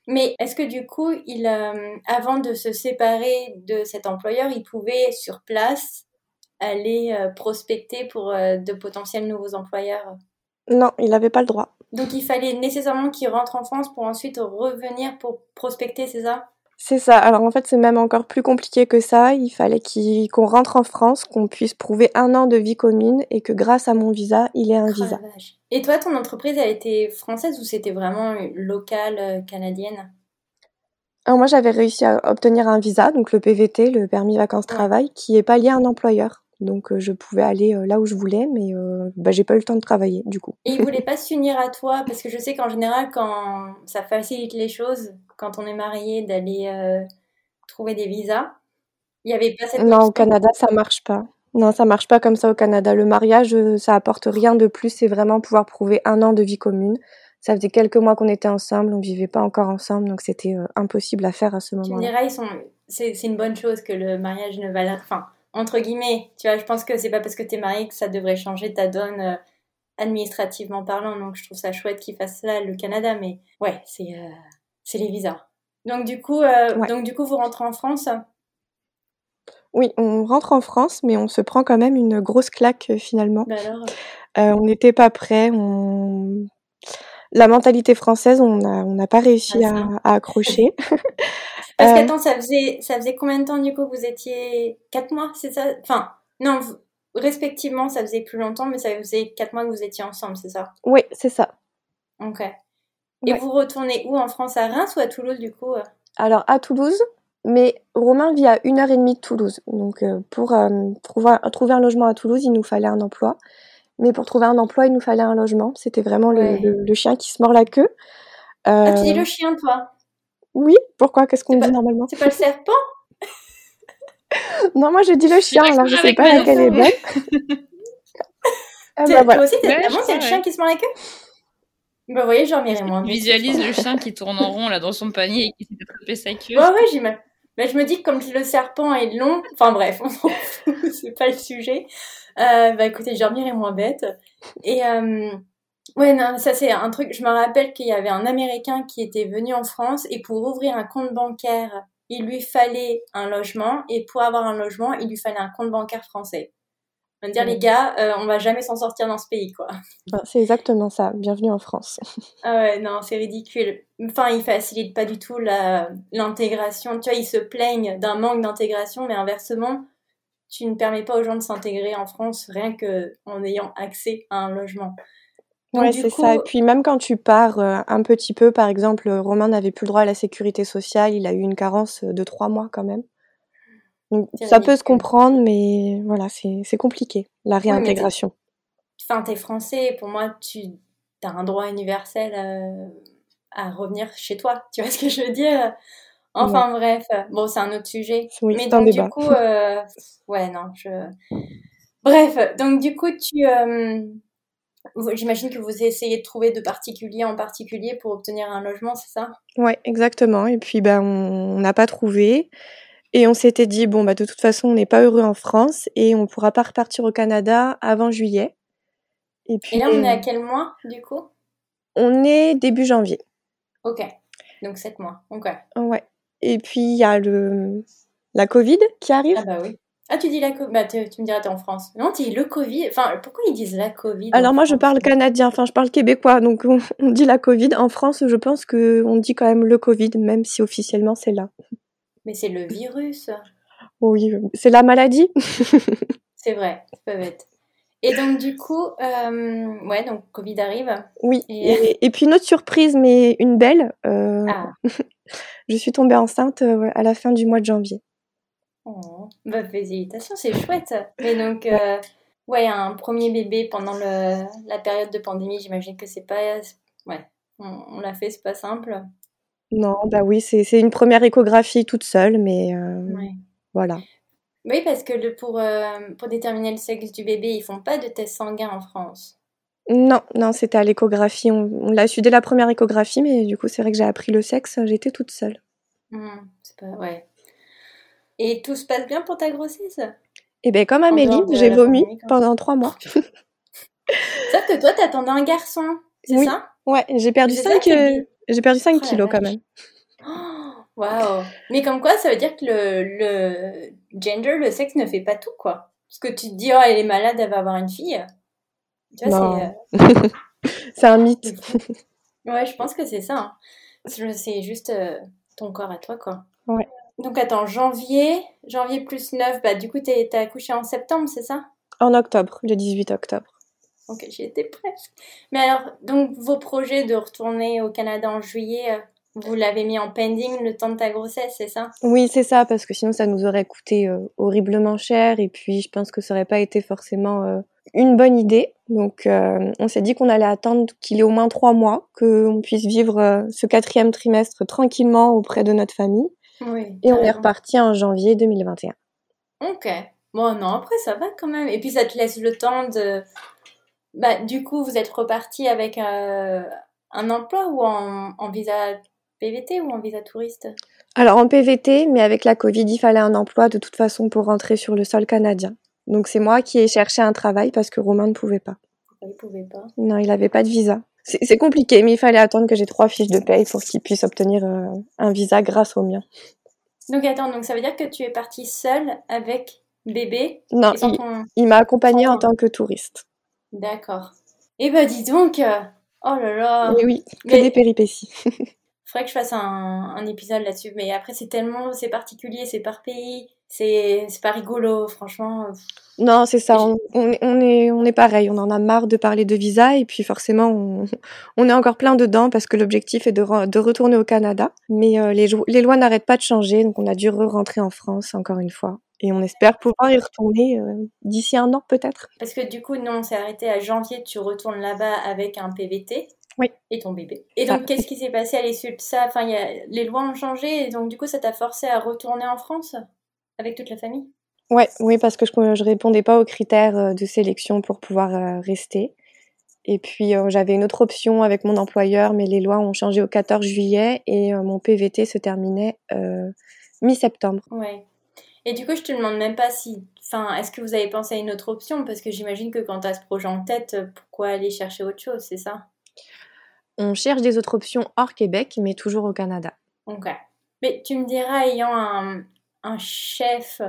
Mais est-ce que du coup, il, euh, avant de se séparer de cet employeur, il pouvait sur place aller euh, prospecter pour euh, de potentiels nouveaux employeurs Non, il n'avait pas le droit. Donc il fallait nécessairement qu'il rentre en France pour ensuite revenir pour prospecter, c'est ça? C'est ça. Alors en fait, c'est même encore plus compliqué que ça. Il fallait qu'on rentre en France, qu'on puisse prouver un an de vie commune et que grâce à mon visa, il ait un Oh la visa. vache. Et toi, ton entreprise, elle était française ou c'était vraiment locale, euh, canadienne? Alors moi, j'avais réussi à obtenir un visa, donc le PVT, le permis vacances-travail, qui est pas lié à un employeur. Donc euh, je pouvais aller euh, là où je voulais, mais euh, bah, j'ai pas eu le temps de travailler du coup. Et ils voulaient pas s'unir à toi? Parce que je sais qu'en général, quand ça facilite les choses, quand on est marié, d'aller trouver des visas, il y avait pas cette Non, au. Canada, ça marche pas. Non, ça marche pas comme ça au Canada. Le mariage, ça apporte rien de plus. C'est vraiment pouvoir prouver un an de vie commune. Ça faisait quelques mois qu'on était ensemble, on vivait pas encore ensemble, donc c'était euh, impossible à faire à ce Tu me moment-là. diras, ils sont, c'est, une bonne chose que le mariage ne va, enfin, entre guillemets, tu vois, je pense que c'est pas parce que t'es marié que ça devrait changer ta donne euh, administrativement parlant, donc je trouve ça chouette qu'ils fassent ça, le Canada, mais ouais, c'est, euh, c'est les visas. Donc du coup, euh, donc du coup, vous rentrez en France? Oui, on rentre en France, mais on se prend quand même une grosse claque finalement. Bah alors? On n'était pas prêts. On... La mentalité française, on n'a on pas réussi Ah, à accrocher. Parce Euh, qu'attends, ça faisait, ça faisait combien de temps du coup que vous étiez quatre mois, c'est ça? Enfin, non, vous- respectivement, ça faisait plus longtemps, mais ça faisait quatre mois que vous étiez ensemble, c'est ça? Oui, c'est ça. Ok. Et Ouais. vous retournez où en France? À Reims ou à Toulouse du coup? Alors à Toulouse, mais Romain vit à une heure et demie de Toulouse. Donc euh, pour euh, trouver, trouver un logement à Toulouse, il nous fallait un emploi. Mais pour trouver un emploi, il nous fallait un logement. C'était vraiment le, Ouais. le- le chien qui se mord la queue. Ah, tu dis Euh, le chien, toi? Oui, pourquoi? Qu'est-ce qu'on dit pas- normalement? C'est pas le serpent? Non, moi je dis le chien, alors je sais pas laquelle est bonne. Ah bah voilà. Toi aussi, t'es c'est le chien qui se mord la queue Bah, vous voyez, j'en m'irais moins. Visualise le chien qui tourne en rond là dans son panier et qui s'est attrapé sa queue. Ouais, ouais, j'imagine. Mais je me dis que comme le serpent est long, enfin bref, on s'en fout, c'est pas le sujet. Euh, bah écoutez, je dormirai moins bête. Et euh, ouais, non, ça c'est un truc, je me rappelle qu'il y avait un Américain qui était venu en France et pour ouvrir un compte bancaire, il lui fallait un logement et pour avoir un logement, il lui fallait un compte bancaire français. On va dire, les gars, euh, on va jamais s'en sortir dans ce pays, quoi. Ah, C'est exactement ça. Bienvenue en France. Ah ouais, non, c'est ridicule. Enfin, ils facilitent pas du tout l'intégration. Tu vois, ils se plaignent d'un manque d'intégration, mais inversement, tu ne permets pas aux gens de s'intégrer en France rien que en ayant accès à un logement. Donc, Ouais, c'est coup, ça. Et puis même quand tu pars euh, un petit peu, par exemple, euh, Romain n'avait plus le droit à la sécurité sociale, il a eu une carence euh, de trois mois quand même. Donc ça peut se comprendre, mais voilà, c'est compliqué, la réintégration. Enfin, t'es français, pour moi, tu as un droit universel à revenir chez toi. Tu vois ce que je veux dire? Enfin bref, bon, c'est un autre sujet. Oui, Mais donc du coup, euh, ouais, non, je... Bref, donc du coup, tu... euh, J'imagine que vous essayez de trouver de particulier en particulier pour obtenir un logement, c'est ça? Ouais, exactement. Et puis ben on n'a pas trouvé. Et on s'était dit, bon, bah, de toute façon, on n'est pas heureux en France et on pourra pas repartir au Canada avant juillet. Et puis, Et là, on est à quel mois, du coup? on est début janvier. Ok, donc 7 mois, ok. Ouais. Et puis, il y a le, la Covid qui arrive. Ah bah oui. Ah, tu dis la Covid, bah, tu me diras, t'es en France. Non, tu dis le Covid, enfin, pourquoi ils disent la Covid Alors moi, je parle canadien, enfin, je parle québécois, donc on, on dit la Covid. En France, je pense que on dit quand même le Covid, même si officiellement c'est là. Mais c'est le virus, Oui, c'est la maladie. c'est vrai, c'est pas bête. Et donc, du coup, euh, ouais, donc Covid arrive. Oui. Et- Et, et puis une autre surprise, mais une belle. euh, Ah, Je suis tombée enceinte euh, à la fin du mois de janvier. Oh, bah, félicitations, c'est chouette. Mais donc, euh, ouais, un premier bébé pendant le, la période de pandémie, j'imagine que c'est pas. Ouais, on, on l'a fait, c'est pas simple. Non, bah oui, c'est une première échographie toute seule, mais euh, Ouais. voilà. Oui, parce que le, pour, euh, pour déterminer le sexe du bébé, ils font pas de test sanguin en France. Non, non, c'était à l'échographie. On, on l'a su dès la première échographie, mais du coup, c'est vrai que j'ai appris le sexe, j'étais toute seule. Hmm, c'est pas. Ouais. Et tout se passe bien pour ta grossesse? Et ben comme Amélie, j'ai vomi pendant trois mois. Sauf que toi, t'attendais un garçon, c'est Oui. ça? Ouais, j'ai perdu C'est ça 5 qui est bi- j'ai perdu 5 Oh kilos quand même. Waouh Mais comme quoi, ça veut dire que le, le gender, le sexe ne fait pas tout, quoi. Parce que tu te dis, oh, elle est malade, elle va avoir une fille. Tu vois, Non. c'est... euh, C'est un mythe. Ouais, je pense que c'est ça. hein. C'est c'est juste euh, ton corps à toi, quoi. Ouais. Donc attends, janvier, janvier plus 9, bah du coup t'es- t'as accouché en septembre, c'est ça? En octobre, le 18 octobre. Ok, j'y étais presque. Mais alors, donc vos projets de retourner au Canada en juillet, euh, vous l'avez mis en pending le temps de ta grossesse, c'est ça? Oui, c'est ça, parce que sinon ça nous aurait coûté euh, horriblement cher et puis je pense que ça aurait pas été forcément euh, une bonne idée. Donc euh, on s'est dit qu'on allait attendre qu'il ait au moins trois mois, qu'on puisse vivre ce quatrième trimestre tranquillement auprès de notre famille. Oui. Et on est reparti en janvier 2021. Ok. Bon, non, après ça va quand même. Et puis ça te laisse le temps de... Bah du coup, vous êtes reparti avec euh, un emploi ou en, en visa PVT ou en visa touriste? Alors en PVT, mais avec la Covid, il fallait un emploi de toute façon pour rentrer sur le sol canadien. Donc c'est moi qui ai cherché un travail parce que Romain ne pouvait pas. Pourquoi ils pouvaient pas Non, il avait pas de visa. C'est compliqué, mais il fallait attendre que j'ai trois fiches de paye pour qu'il puisse obtenir euh, un visa grâce au mien. Donc attends, donc ça veut dire que tu es partie seule avec bébé Non, il, m'a accompagnée en tant que touriste. D'accord. Eh ben dis donc, euh, oh là là. Oui, oui, que des péripéties. faudrait que je fasse un, un épisode là-dessus, mais après c'est tellement, c'est particulier, c'est par pays, c'est pas rigolo, franchement. Non, c'est ça. On, on, est, on est pareil. On en a marre de parler de visa et puis forcément, on, on est encore plein dedans parce que l'objectif est de, de, retourner au Canada. Mais euh, les, les lois n'arrêtent pas de changer, donc on a dû re-rentrer en France encore une fois. Et on espère pouvoir y retourner euh, d'ici un an peut-être. Parce que du coup, nous, on s'est arrêté à janvier. Tu retournes là-bas avec un PVT. Oui. Et ton bébé. Et donc, qu'est-ce qui s'est passé à l'issue de ça? Enfin, y a, les lois ont changé et donc, du coup, ça t'a forcé à retourner en France? Avec toute la famille? Ouais, oui, parce que je ne répondais pas aux critères euh, de sélection pour pouvoir euh, rester. Et puis euh, j'avais une autre option avec mon employeur, mais les lois ont changé au 14 juillet et mon PVT se terminait mi-septembre. Ouais. Et du coup, je te demande même pas si, enfin, est-ce que vous avez pensé à une autre option? Parce que j'imagine que quand tu as ce projet en tête, pourquoi aller chercher autre chose, c'est ça? On cherche des autres options hors Québec, mais toujours au Canada. Ok. Mais tu me diras, ayant un, un chef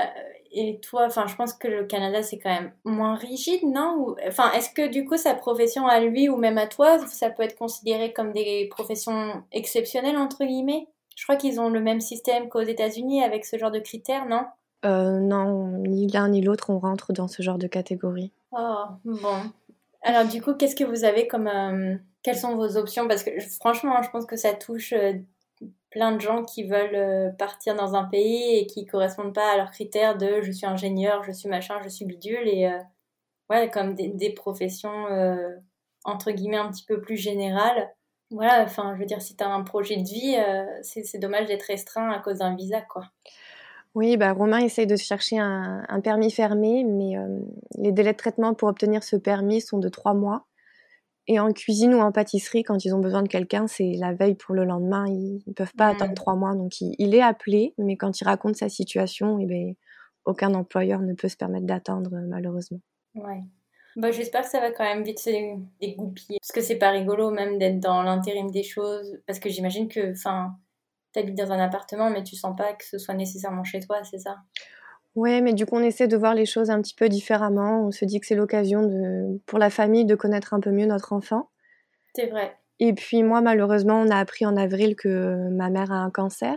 euh, et toi, enfin, je pense que le Canada c'est quand même moins rigide, non? Enfin, est-ce que du coup sa profession à lui ou même à toi, ça peut être considéré comme des professions exceptionnelles entre guillemets? Je crois qu'ils ont le même système qu'aux États-Unis avec ce genre de critères, non? Euh, Non, ni l'un ni l'autre on rentre dans ce genre de catégorie. Oh bon. Alors du coup, qu'est-ce que vous avez comme euh, quelles sont vos options? Parce que franchement, je pense que ça touche plein de gens qui veulent euh, partir dans un pays et qui correspondent pas à leurs critères de je suis ingénieur, je suis machin, je suis bidule et euh, ouais comme des, professions euh, entre guillemets un petit peu plus générales. Voilà, enfin je veux dire si tu as un projet de vie, c'est dommage d'être restreint à cause d'un visa quoi. Oui, bah Romain essaye de chercher un permis fermé, mais les délais de traitement pour obtenir ce permis sont de trois mois. Et en cuisine ou en pâtisserie, quand ils ont besoin de quelqu'un, c'est la veille pour le lendemain. Ils ne peuvent pas attendre mmh. trois mois. Donc, il, est appelé, mais quand il raconte sa situation, eh ben, aucun employeur ne peut se permettre d'attendre, malheureusement. Ouais. Bah, J'espère que ça va quand même vite se dégoupiller. Parce que c'est pas rigolo, même d'être dans l'intérim des choses. Parce que j'imagine que, enfin, habites dans un appartement, mais tu sens pas que ce soit nécessairement chez toi, c'est ça? Ouais, mais du coup, on essaie de voir les choses un petit peu différemment. On se dit que c'est l'occasion de, pour la famille de connaître un peu mieux notre enfant. C'est vrai. Et puis moi, malheureusement, on a appris en avril que ma mère a un cancer.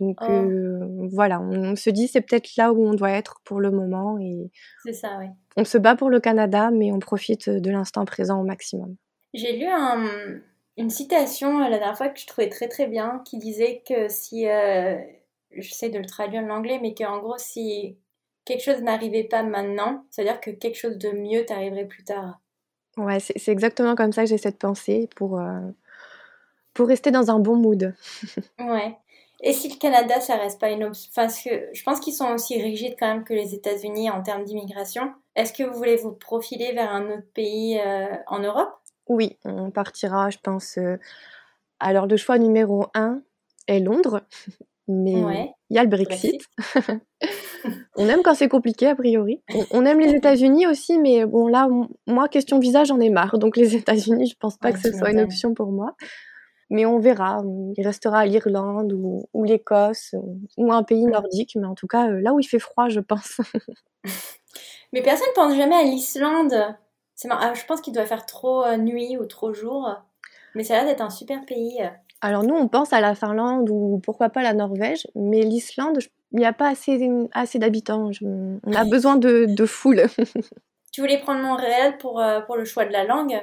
Donc oh. euh, voilà, on, se dit c'est peut-être là où on doit être pour le moment. Et c'est ça, oui. On se bat pour le Canada, mais on profite de l'instant présent au maximum. J'ai lu une citation euh, la dernière fois que je trouvais très très bien, qui disait que si euh, j'essaie de le traduire en anglais, mais qu'en gros, si quelque chose n'arrivait pas maintenant, c'est-à-dire que quelque chose de mieux t'arriverait plus tard. Ouais, c'est exactement comme ça que j'essaie de penser pour, euh, pour rester dans un bon mood. ouais. Et si le Canada, ça reste pas une option Parce que je pense qu'ils sont aussi rigides quand même que les États-Unis en termes d'immigration. Est-ce que vous voulez vous profiler vers un autre pays euh, en Europe? Oui, on partira, je pense. Euh, alors, le choix numéro un est Londres. Mais il y a le Brexit. on aime quand c'est compliqué, a priori. On, aime les États-Unis aussi, mais bon, là, moi, question visa, j'en ai marre. Donc, les États-Unis, je pense pas que ce soit une option pour moi. Mais on verra. Il restera l'Irlande ou, l'Écosse ou un pays nordique. Mais en tout cas, euh, là où il fait froid, je pense. mais personne ne pense jamais à l'Islande. Ah, je pense qu'il doit faire trop euh, nuit ou trop jour. Mais ça a l'air d'être un super pays. Alors nous, on pense à la Finlande ou pourquoi pas la Norvège, mais l'Islande, il n'y a pas assez, assez d'habitants. On a besoin de, de foule. tu voulais prendre Montréal pour, euh, pour le choix de la langue?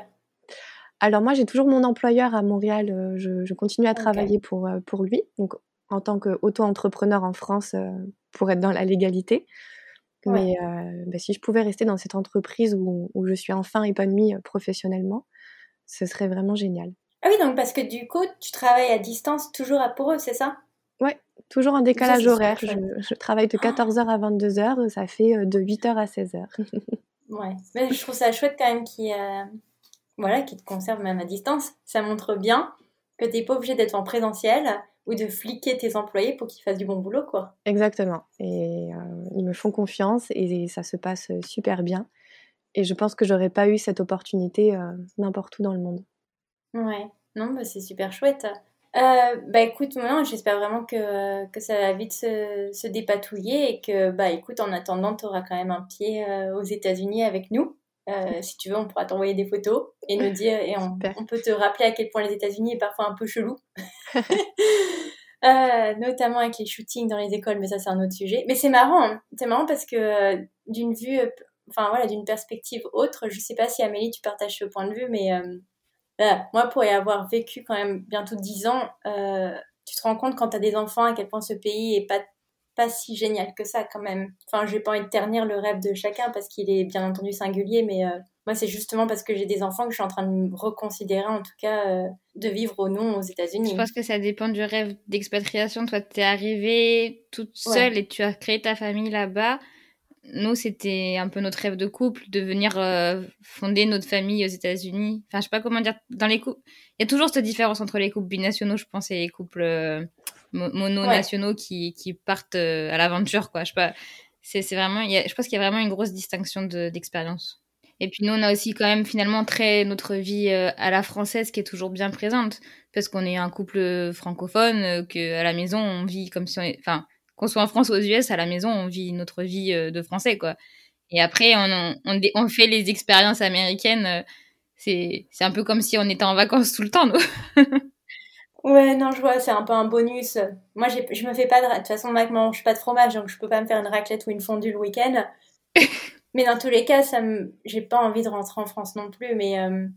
Alors moi, j'ai toujours mon employeur à Montréal. Euh, je, continue à travailler pour, euh, pour lui, donc en tant qu'auto-entrepreneur en France pour être dans la légalité. Mais bah, si je pouvais rester dans cette entreprise où, où je suis enfin épanouie professionnellement, ce serait vraiment génial. Ah oui, donc parce que du coup, tu travailles à distance toujours à pour eux, c'est ça? Ouais, toujours en décalage horaire. Je, travaille de 14h à 22h, ça fait euh, de 8h à 16h. ouais, mais je trouve ça chouette quand même qu'ils euh, voilà, te conservent même à distance. Ça montre bien que tu n'es pas obligé d'être en présentiel ou de fliquer tes employés pour qu'ils fassent du bon boulot, quoi. Exactement. Et euh, ils me font confiance et ça se passe super bien. et je pense que j'aurais pas eu cette opportunité n'importe où dans le monde. Ouais, non, bah, c'est super chouette. Euh, bah écoute, moi j'espère vraiment que, que ça va vite se, se, dépatouiller et que, bah écoute, en attendant, tu auras quand même un pied euh, aux États-Unis avec nous. Euh, si tu veux, on pourra t'envoyer des photos et nous dire, et on, on, peut te rappeler à quel point les États-Unis est parfois un peu chelou. notamment avec les shootings dans les écoles, mais ça c'est un autre sujet. Mais c'est marrant, hein. c'est marrant parce que d'une vue, enfin voilà, d'une perspective autre, je sais pas si Amélie tu partages ce point de vue, mais moi, pour y avoir vécu quand même bientôt 10 ans, euh, tu te rends compte quand tu as des enfants à quel point ce pays est pas, pas si génial que ça quand même. Enfin, j'ai pas envie de ternir le rêve de chacun parce qu'il est bien entendu singulier, mais euh, moi, c'est justement parce que j'ai des enfants que je suis en train de me reconsidérer, en tout cas, euh, de vivre ou non aux États-Unis. Je pense que ça dépend du rêve d'expatriation. Toi, tu es arrivée toute seule et tu as créé ta famille là-bas nous, c'était un peu notre rêve de couple de venir euh, fonder notre famille aux États-Unis. Enfin, je sais pas comment dire. Dans les couples, il y a toujours cette différence entre les couples binationaux, je pense, et les couples euh, mononationaux qui, qui partent euh, à l'aventure, quoi. Je sais pas. C'est, vraiment. je pense qu'il y a vraiment une grosse distinction d'expérience. et puis nous, on a aussi quand même finalement très notre vie à la française qui est toujours bien présente parce qu'on est un couple francophone que à la maison on vit comme si on est, enfin qu'on soit en France ou aux US, à la maison, on vit notre vie euh, de français, quoi. Et après, on, on, on fait les expériences américaines. Euh, c'est, un peu comme si on était en vacances tout le temps, nous. ouais, non, je vois, c'est un peu un bonus. Moi, je me fais pas de... De toute façon, Mac mange pas de fromage, donc je peux pas me faire une raclette ou une fondue le week-end. mais dans tous les cas, ça me... j'ai pas envie de rentrer en France non plus, mais... Euh,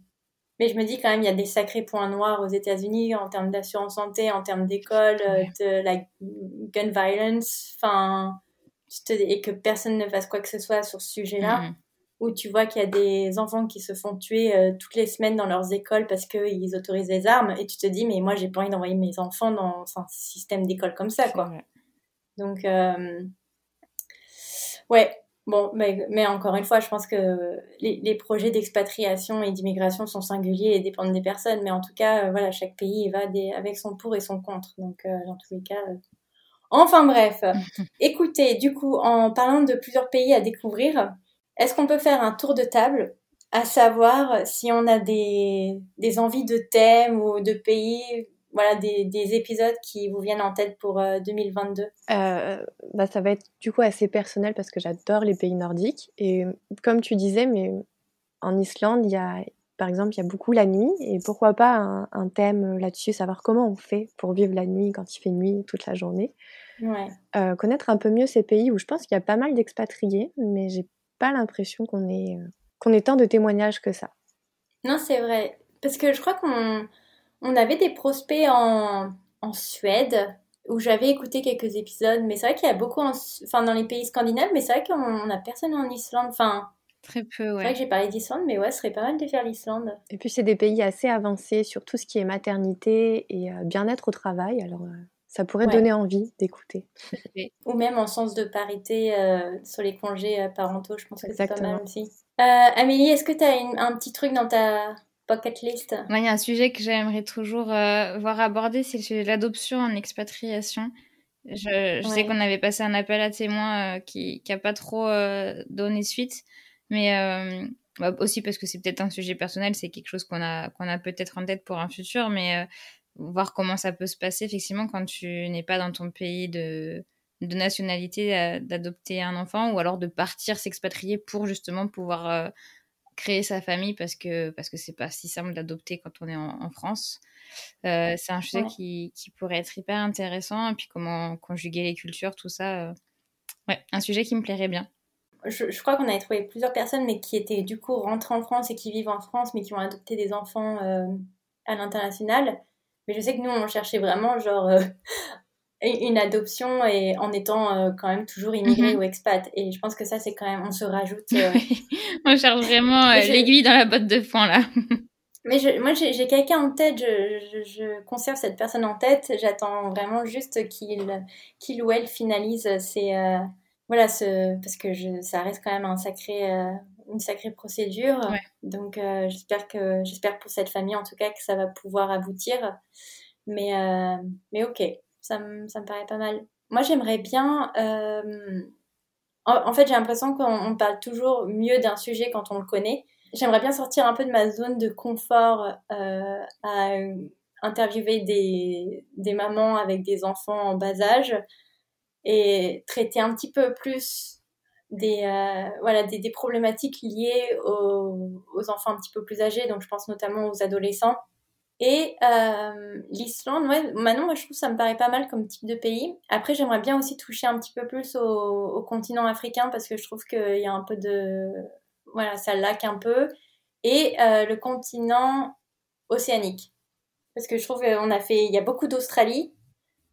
mais je me dis quand même, il y a des sacrés points noirs aux États-Unis en termes d'assurance santé, en termes d'école, de la gun violence, enfin, et que personne ne fasse quoi que ce soit sur ce sujet-là. Mm-hmm. Où tu vois qu'il y a des enfants qui se font tuer euh, toutes les semaines dans leurs écoles parce qu'ils autorisent les armes. Et tu te dis, mais moi, j'ai pas envie d'envoyer mes enfants dans un système d'école comme ça, quoi. Donc, euh... ouais, Bon, mais, mais, encore une fois, je pense que les, les projets d'expatriation et d'immigration sont singuliers et dépendent des personnes. Mais en tout cas, euh, voilà, chaque pays va des, avec son pour et son contre. Donc, euh, dans tous les cas. Euh. Enfin bref, écoutez, du coup, en parlant de plusieurs pays à découvrir, est-ce qu'on peut faire un tour de table à savoir si on a des, des envies de thèmes ou de pays voilà des, des, épisodes qui vous viennent en tête pour 2022 euh, euh, bah, Ça va être du coup assez personnel parce que j'adore les pays nordiques. Et comme tu disais, mais en Islande, il y a, par exemple, il y a beaucoup la nuit. Et pourquoi pas un, un thème là-dessus, savoir comment on fait pour vivre la nuit quand il fait nuit toute la journée. Ouais. Euh, connaître un peu mieux ces pays où je pense qu'il y a pas mal d'expatriés, mais j'ai pas l'impression qu'on ait, qu'on ait tant de témoignages que ça. Non, c'est vrai. Parce que je crois qu'on on avait des prospects en, en Suède où j'avais écouté quelques épisodes, mais c'est vrai qu'il y a beaucoup enfin, dans les pays scandinaves, mais c'est vrai qu'on n'a personne en Islande. Enfin, Très peu, ouais. C'est vrai que j'ai parlé d'Islande, mais ouais, ce serait pas mal de faire l'Islande. Et puis, c'est des pays assez avancés sur tout ce qui est maternité et euh, bien-être au travail. Alors, euh, ça pourrait donner envie d'écouter. Ou même en sens de parité euh, sur les congés parentaux, je pense que c'est pas mal aussi. Amélie, est-ce que tu as un petit truc dans ta Pocket list. il y a un sujet que j'aimerais toujours euh, voir aborder, c'est le sujet de l'adoption en expatriation. Je, sais qu'on avait passé un appel à témoins euh, qui n'a pas trop euh, donné suite, mais bah, aussi parce que c'est peut-être un sujet personnel, c'est quelque chose qu'on a, qu'on a peut-être en tête pour un futur, mais voir comment ça peut se passer effectivement quand tu n'es pas dans ton pays de, de nationalité d'adopter un enfant ou alors de partir s'expatrier pour justement pouvoir créer sa famille parce que parce que c'est pas si simple d'adopter quand on est en, France. Euh, c'est un sujet qui, qui, pourrait être hyper intéressant et puis comment conjuguer les cultures, tout ça. Euh, ouais, un sujet qui me plairait bien. Je, je crois qu'on avait trouvé plusieurs personnes, mais qui étaient du coup rentrées en France et qui vivent en France, mais qui ont adopté des enfants euh, à l'international. Mais je sais que nous, on cherchait vraiment genre une adoption et en étant euh, quand même toujours immigré mhm. ou expat. Et je pense que ça, c'est quand même, on se rajoute. Euh, on cherche vraiment euh, l'aiguille dans la botte de foin là. Mais je, moi, j'ai quelqu'un en tête, je, je, je, conserve cette personne en tête. J'attends vraiment juste qu'il qu'il ou elle finalise ses. voilà, ce, parce que je, ça reste quand même un sacré, une sacrée procédure. Donc, j'espère que j'espère pour cette famille en tout cas que ça va pouvoir aboutir. Mais, mais ok, ça me, ça me paraît pas mal. Moi, j'aimerais bien, euh, En, fait, j'ai l'impression qu'on parle toujours mieux d'un sujet quand on le connaît. J'aimerais bien sortir un peu de ma zone de confort euh, à interviewer des, des mamans avec des enfants en bas âge et traiter un petit peu plus des, euh, voilà, des, problématiques liées aux, aux, enfants un petit peu plus âgés, donc je pense notamment aux adolescents. Et euh, l'Islande, ouais, maintenant, moi, je trouve que ça me paraît pas mal comme type de pays. Après, j'aimerais bien aussi toucher un petit peu plus au, au continent africain parce que je trouve qu'il y a un peu de... Voilà, ça laque un peu. Et euh, le continent océanique. Parce que je trouve qu'on a fait... Il y a beaucoup d'Australie,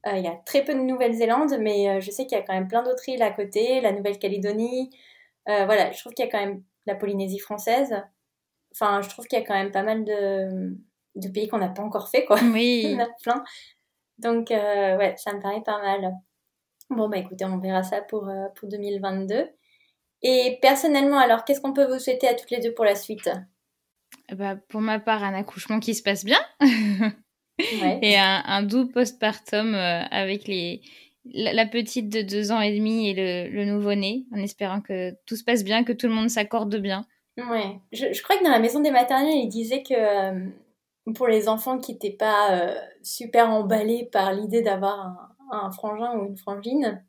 euh, il y a très peu de Nouvelle-Zélande, mais euh, je sais qu'il y a quand même plein d'autres îles à côté, la Nouvelle-Calédonie. Euh, voilà, je trouve qu'il y a quand même la Polynésie française. Enfin, je trouve qu'il y a quand même pas mal de, de pays qu'on n'a pas encore fait, quoi. Oui. Il y en a plein. Donc, ouais, ça me paraît pas mal. Bon, bah écoutez, on verra ça pour, pour 2022. Et personnellement, alors, qu'est-ce qu'on peut vous souhaiter à toutes les deux pour la suite? Bah, Pour ma part, un accouchement qui se passe bien. Et un, un doux postpartum euh, avec les, la, petite de deux ans et demi et le, le nouveau-né, en espérant que tout se passe bien, que tout le monde s'accorde bien. Ouais, je, je, crois que dans la maison des maternelles, ils disaient que euh, pour les enfants qui n'étaient pas euh, super emballés par l'idée d'avoir un, un, frangin ou une frangine,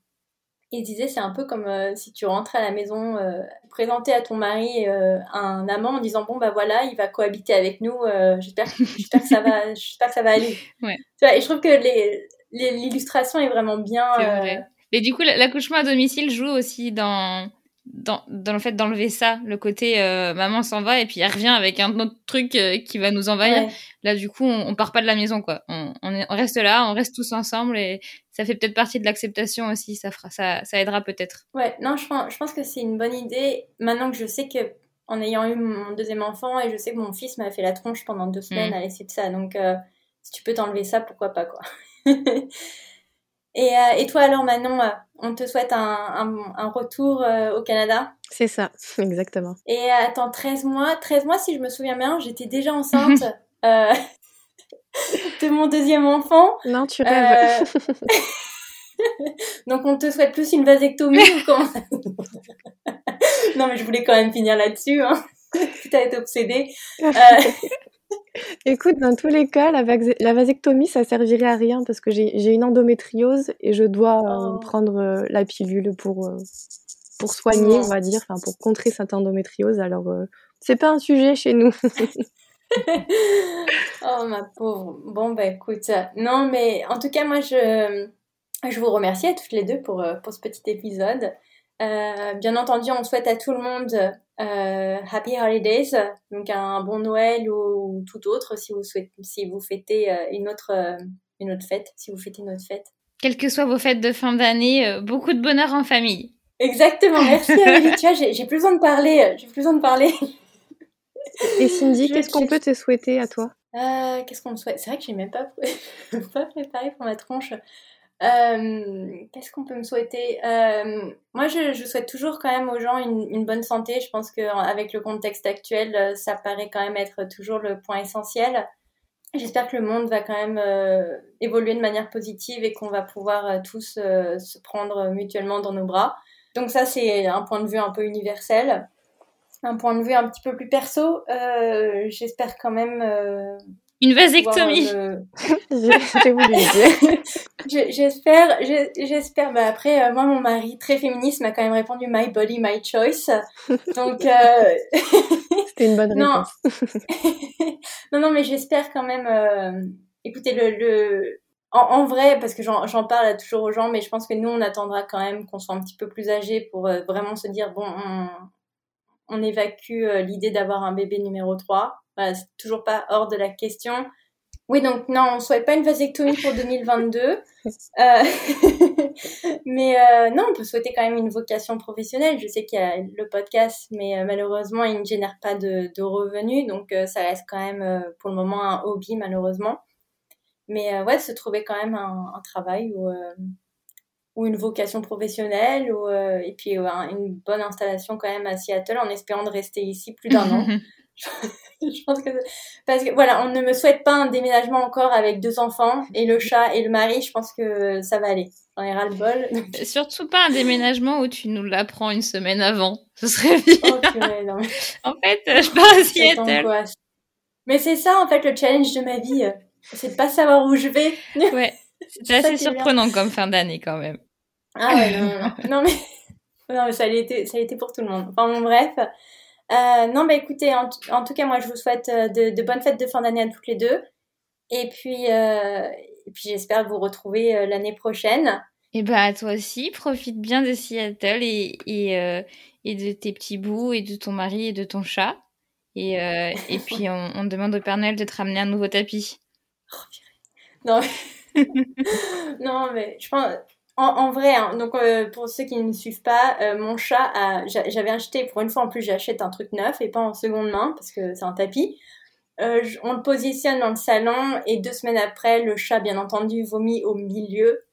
il disait c'est un peu comme euh, si tu rentrais à la maison, euh, présenter à ton mari euh, un amant en disant bon bah voilà il va cohabiter avec nous, j'espère que ça va j'espère que ça va aller. Ouais. et je trouve que l'illustration est vraiment bien. Vrai. Et du coup l'accouchement à domicile joue aussi dans dans, dans le fait d'enlever ça, le côté euh, maman s'en va et puis elle revient avec un autre truc euh, qui va nous envahir. Là, du coup, on, on, part pas de la maison, quoi. On, on, est, on, reste là, on reste tous ensemble et ça fait peut-être partie de l'acceptation aussi. Ça fera, ça, ça aidera peut-être. Ouais, non, je pense, je pense que c'est une bonne idée. Maintenant que je sais que, en ayant eu mon deuxième enfant et je sais que mon fils m'a fait la tronche pendant deux semaines mm. à l'essai de ça, donc euh, si tu peux t'enlever ça, pourquoi pas, quoi. Et, euh, et toi alors Manon, euh, on te souhaite un, un, un retour euh, au Canada C'est ça, exactement. Et attends, 13 mois, 13 mois si je me souviens bien, j'étais déjà enceinte de mon deuxième enfant. Non, tu rêves. Donc on te souhaite plus une vasectomie ou comment Non mais je voulais quand même finir là-dessus. Hein. tu as été obsédée. Écoute, dans tous les cas, la, la, vasectomie, ça servirait à rien parce que j'ai une endométriose et je dois euh, oh. prendre euh, la pilule pour, euh, pour soigner, on va dire, enfin pour contrer cette endométriose. Alors, c'est pas un sujet chez nous. oh ma pauvre. Bon bah écoute, non mais en tout cas moi je je vous remercie à toutes les deux pour pour ce petit épisode. bien entendu, on souhaite à tout le monde euh, Happy Holidays, donc un bon Noël ou, tout autre si vous souhaitez, si vous fêtez euh, une autre, euh, une autre fête, si vous fêtez une autre fête. Quelles que soient vos fêtes de fin d'année, beaucoup de bonheur en famille. Exactement, merci Amélie. tu vois, j'ai plus besoin de parler, j'ai plus besoin de parler. Et Cindy, qu'est-ce qu'on peut te souhaiter à toi? Euh, Qu'est-ce qu'on me souhaite? C'est vrai que j'ai même pas, pas préparé pour ma tronche. Euh, Qu'est-ce qu'on peut me souhaiter? Euh, Moi, je, souhaite toujours quand même aux gens une, bonne santé. Je pense qu'avec le contexte actuel, euh, ça paraît quand même être toujours le point essentiel. J'espère que le monde va quand même évoluer de manière positive et qu'on va pouvoir tous se prendre mutuellement dans nos bras. Donc ça, c'est un point de vue un peu universel. Un point de vue un petit peu plus perso, j'espère quand même une vasectomie. J'espère, j'espère. Bah après, euh, moi, mon mari, très féministe, m'a quand même répondu My body, my choice. Donc. Euh... C'était une bonne réponse. Non, non, non mais j'espère quand même. Euh... Écoutez, le, le... En, en, vrai, parce que j'en parle toujours aux gens, mais je pense que nous, on attendra quand même qu'on soit un petit peu plus âgés pour euh, vraiment se dire bon, on, on évacue euh, l'idée d'avoir un bébé numéro 3 voilà, c'est toujours pas hors de la question. Oui, donc non, on souhaite pas une vasectomie pour 2022. euh, mais euh, non, on peut souhaiter quand même une vocation professionnelle. Je sais qu'il y a le podcast, mais euh, malheureusement, il ne génère pas de, de revenus. Donc euh, ça reste quand même euh, pour le moment un hobby, malheureusement. Mais ouais, se trouver quand même un, un travail ou, ou une vocation professionnelle ou, et puis une bonne installation quand même à Seattle en espérant de rester ici plus d'un an. je pense que parce que voilà, on ne me souhaite pas un déménagement encore avec deux enfants et le chat et le mari. Je pense que ça va aller. J'en ai ras le bol. Surtout pas un déménagement où tu nous l'apprends une semaine avant. Ce serait bien. Oh, non. en fait, je pars à Seattle. Mais c'est ça en fait le challenge de ma vie, c'est de pas savoir où je vais. Ouais. C'est assez surprenant comme fin d'année quand même. Ah ouais, non, non, non. mais non mais ça a été ça a été pour tout le monde. Enfin bon bref. Euh, non, bah écoutez, en, tout cas, moi, je vous souhaite euh, de, bonnes fêtes de fin d'année à toutes les deux. Et puis, euh, et puis j'espère vous retrouver l'année prochaine. Et bah, toi aussi, profite bien de Seattle et, et, et, de tes petits bouts et de ton mari et de ton chat. Et, et puis, on, on, demande au Père Noël de te ramener un nouveau tapis. Oh, non, mais... non, mais je pense en, vrai, hein, donc euh, pour ceux qui ne me suivent pas, euh, mon chat, j'avais acheté, pour une fois en plus, j'achète un truc neuf et pas en seconde main parce que c'est un tapis. Euh, on le positionne dans le salon et deux semaines après, le chat, bien entendu, vomit au milieu.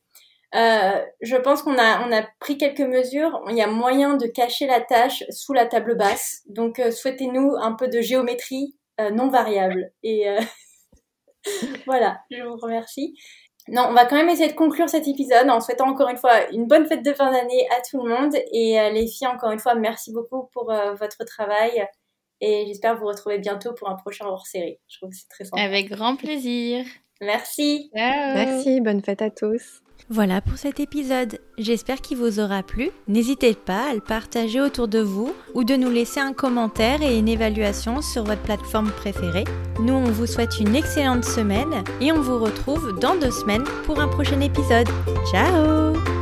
je pense qu'on a, on a pris quelques mesures. Il y a moyen de cacher la tâche sous la table basse. Donc, souhaitez-nous un peu de géométrie non variable. Et voilà, je vous remercie. Non, on va quand même essayer de conclure cet épisode en souhaitant encore une fois une bonne fête de fin d'année à tout le monde. Et euh, les filles, encore une fois, merci beaucoup pour euh, votre travail. Et j'espère vous retrouver bientôt pour un prochain hors-série. Je trouve que c'est très sympa. Avec grand plaisir. Merci. Merci, bonne fête à tous. Voilà pour cet épisode. J'espère qu'il vous aura plu. N'hésitez pas à le partager autour de vous ou de nous laisser un commentaire et une évaluation sur votre plateforme préférée. Nous, on vous souhaite une excellente semaine et on vous retrouve dans deux semaines pour un prochain épisode. Ciao